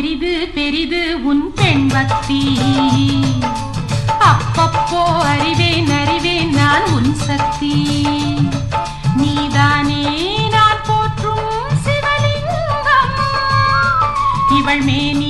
பெரிது பெரிது உன் பெண் பெண்பக்தி அப்பப்போ அறிவேன் அறிவேன் நான் உன் சக்தி. நீதானே நான் போற்றும் சிவலிங்கம் இவள் மேனி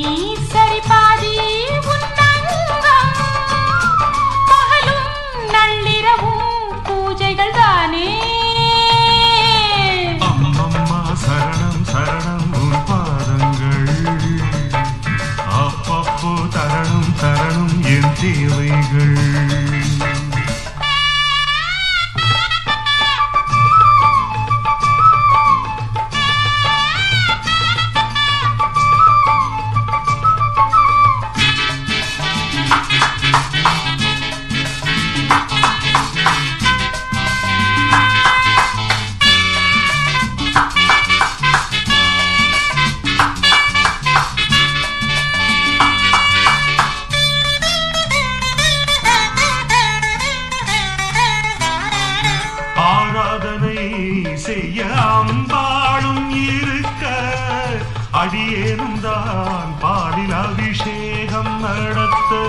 சேர்ந்தான் பாலில் அபிஷேகம் நடத்த.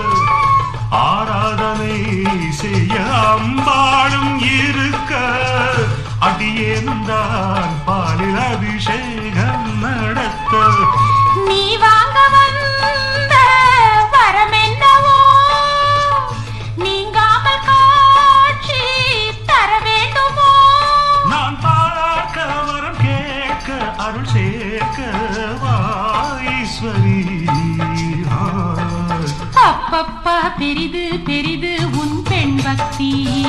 ஆராதனை செய்ய அம்பாளும் இருக்க. அடியேந்தான் பாலில் அபிஷேகம் பெரிது பெரிது உன் பெண் பக்தி.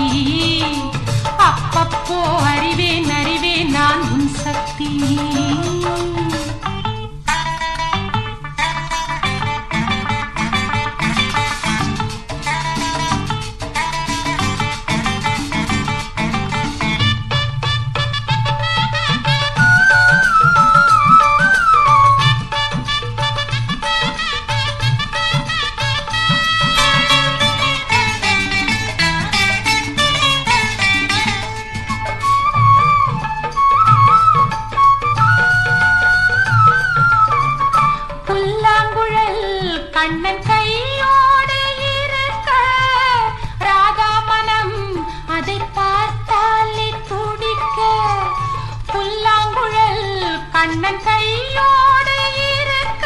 கண்ணன் கையோடு இருக்க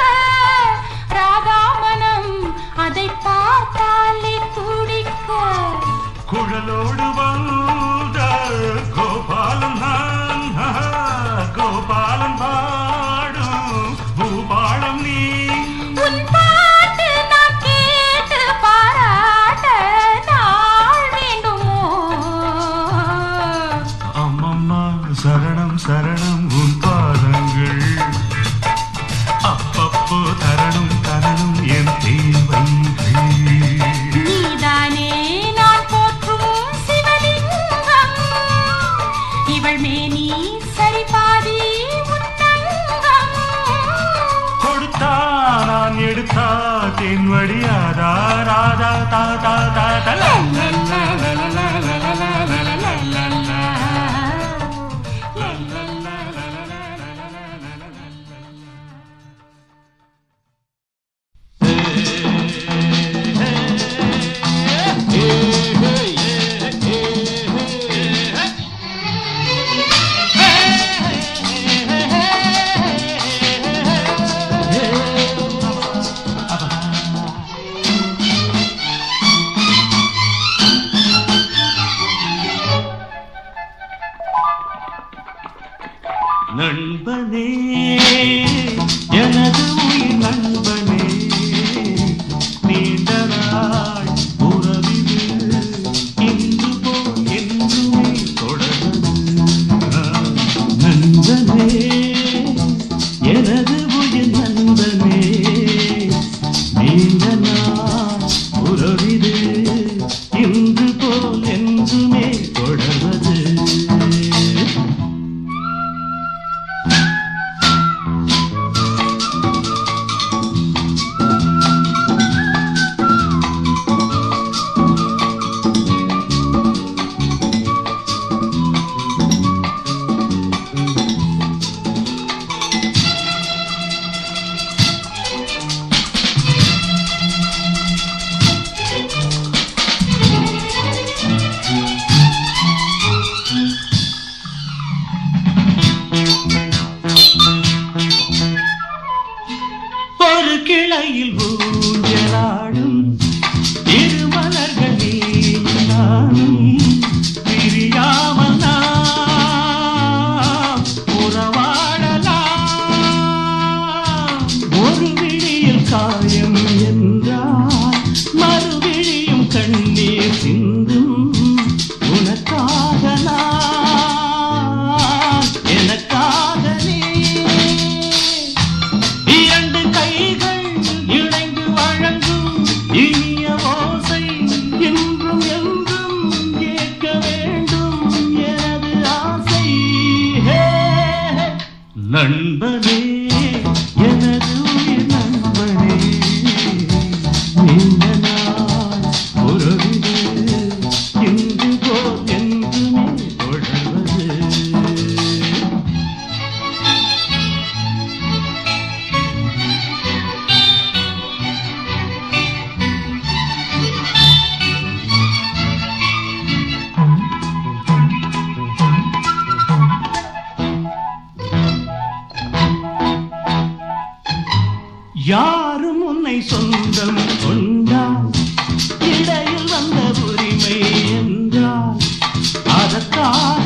ராதாமனம் அதை பார்த்தாலே துடிக்க. குழலோடு साथ इन वड़ी आधा राधा ता ता ता ता star.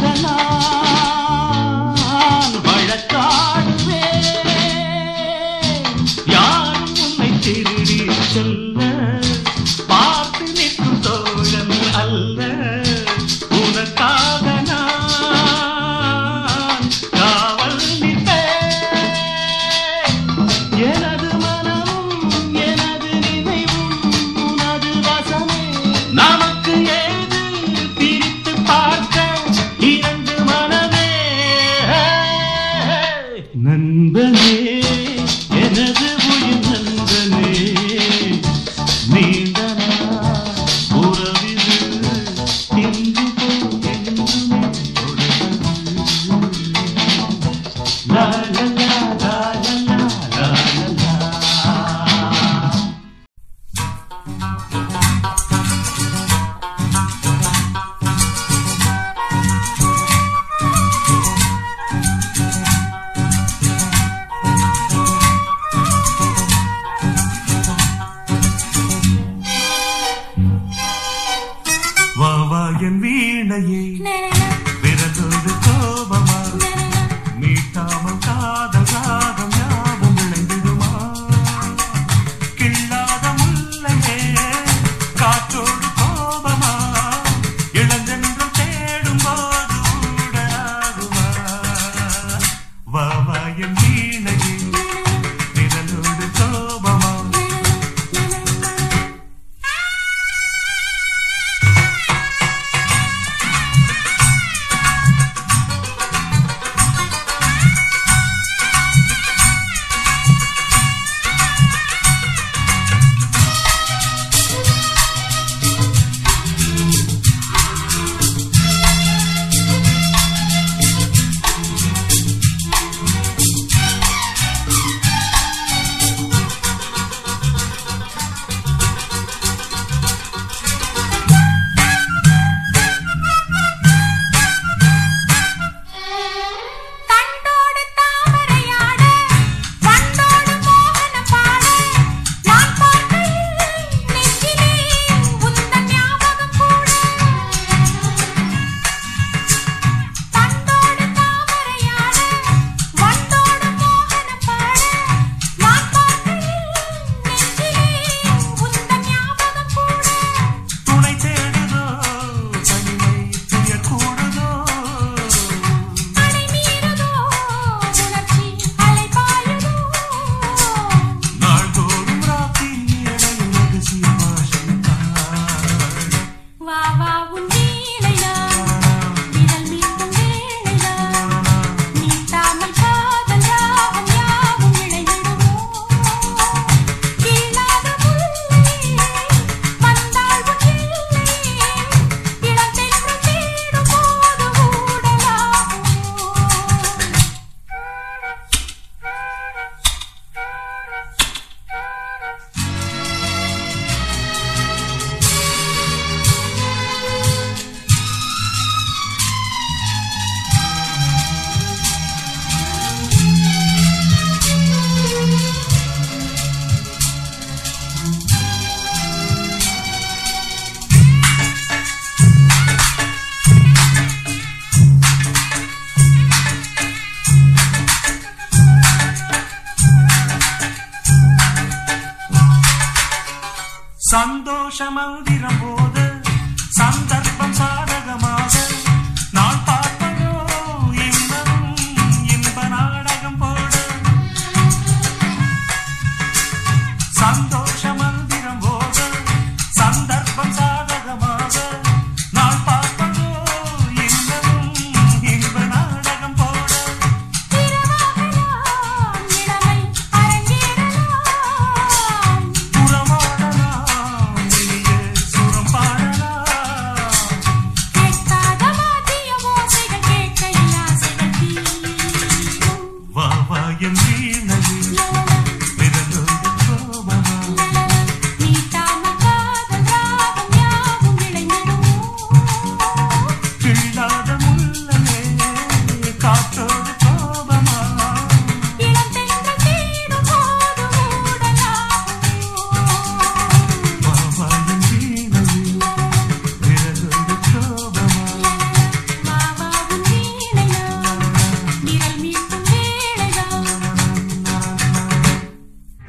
வீணையே. I am Venagin. சமந்திரம் போது சந்த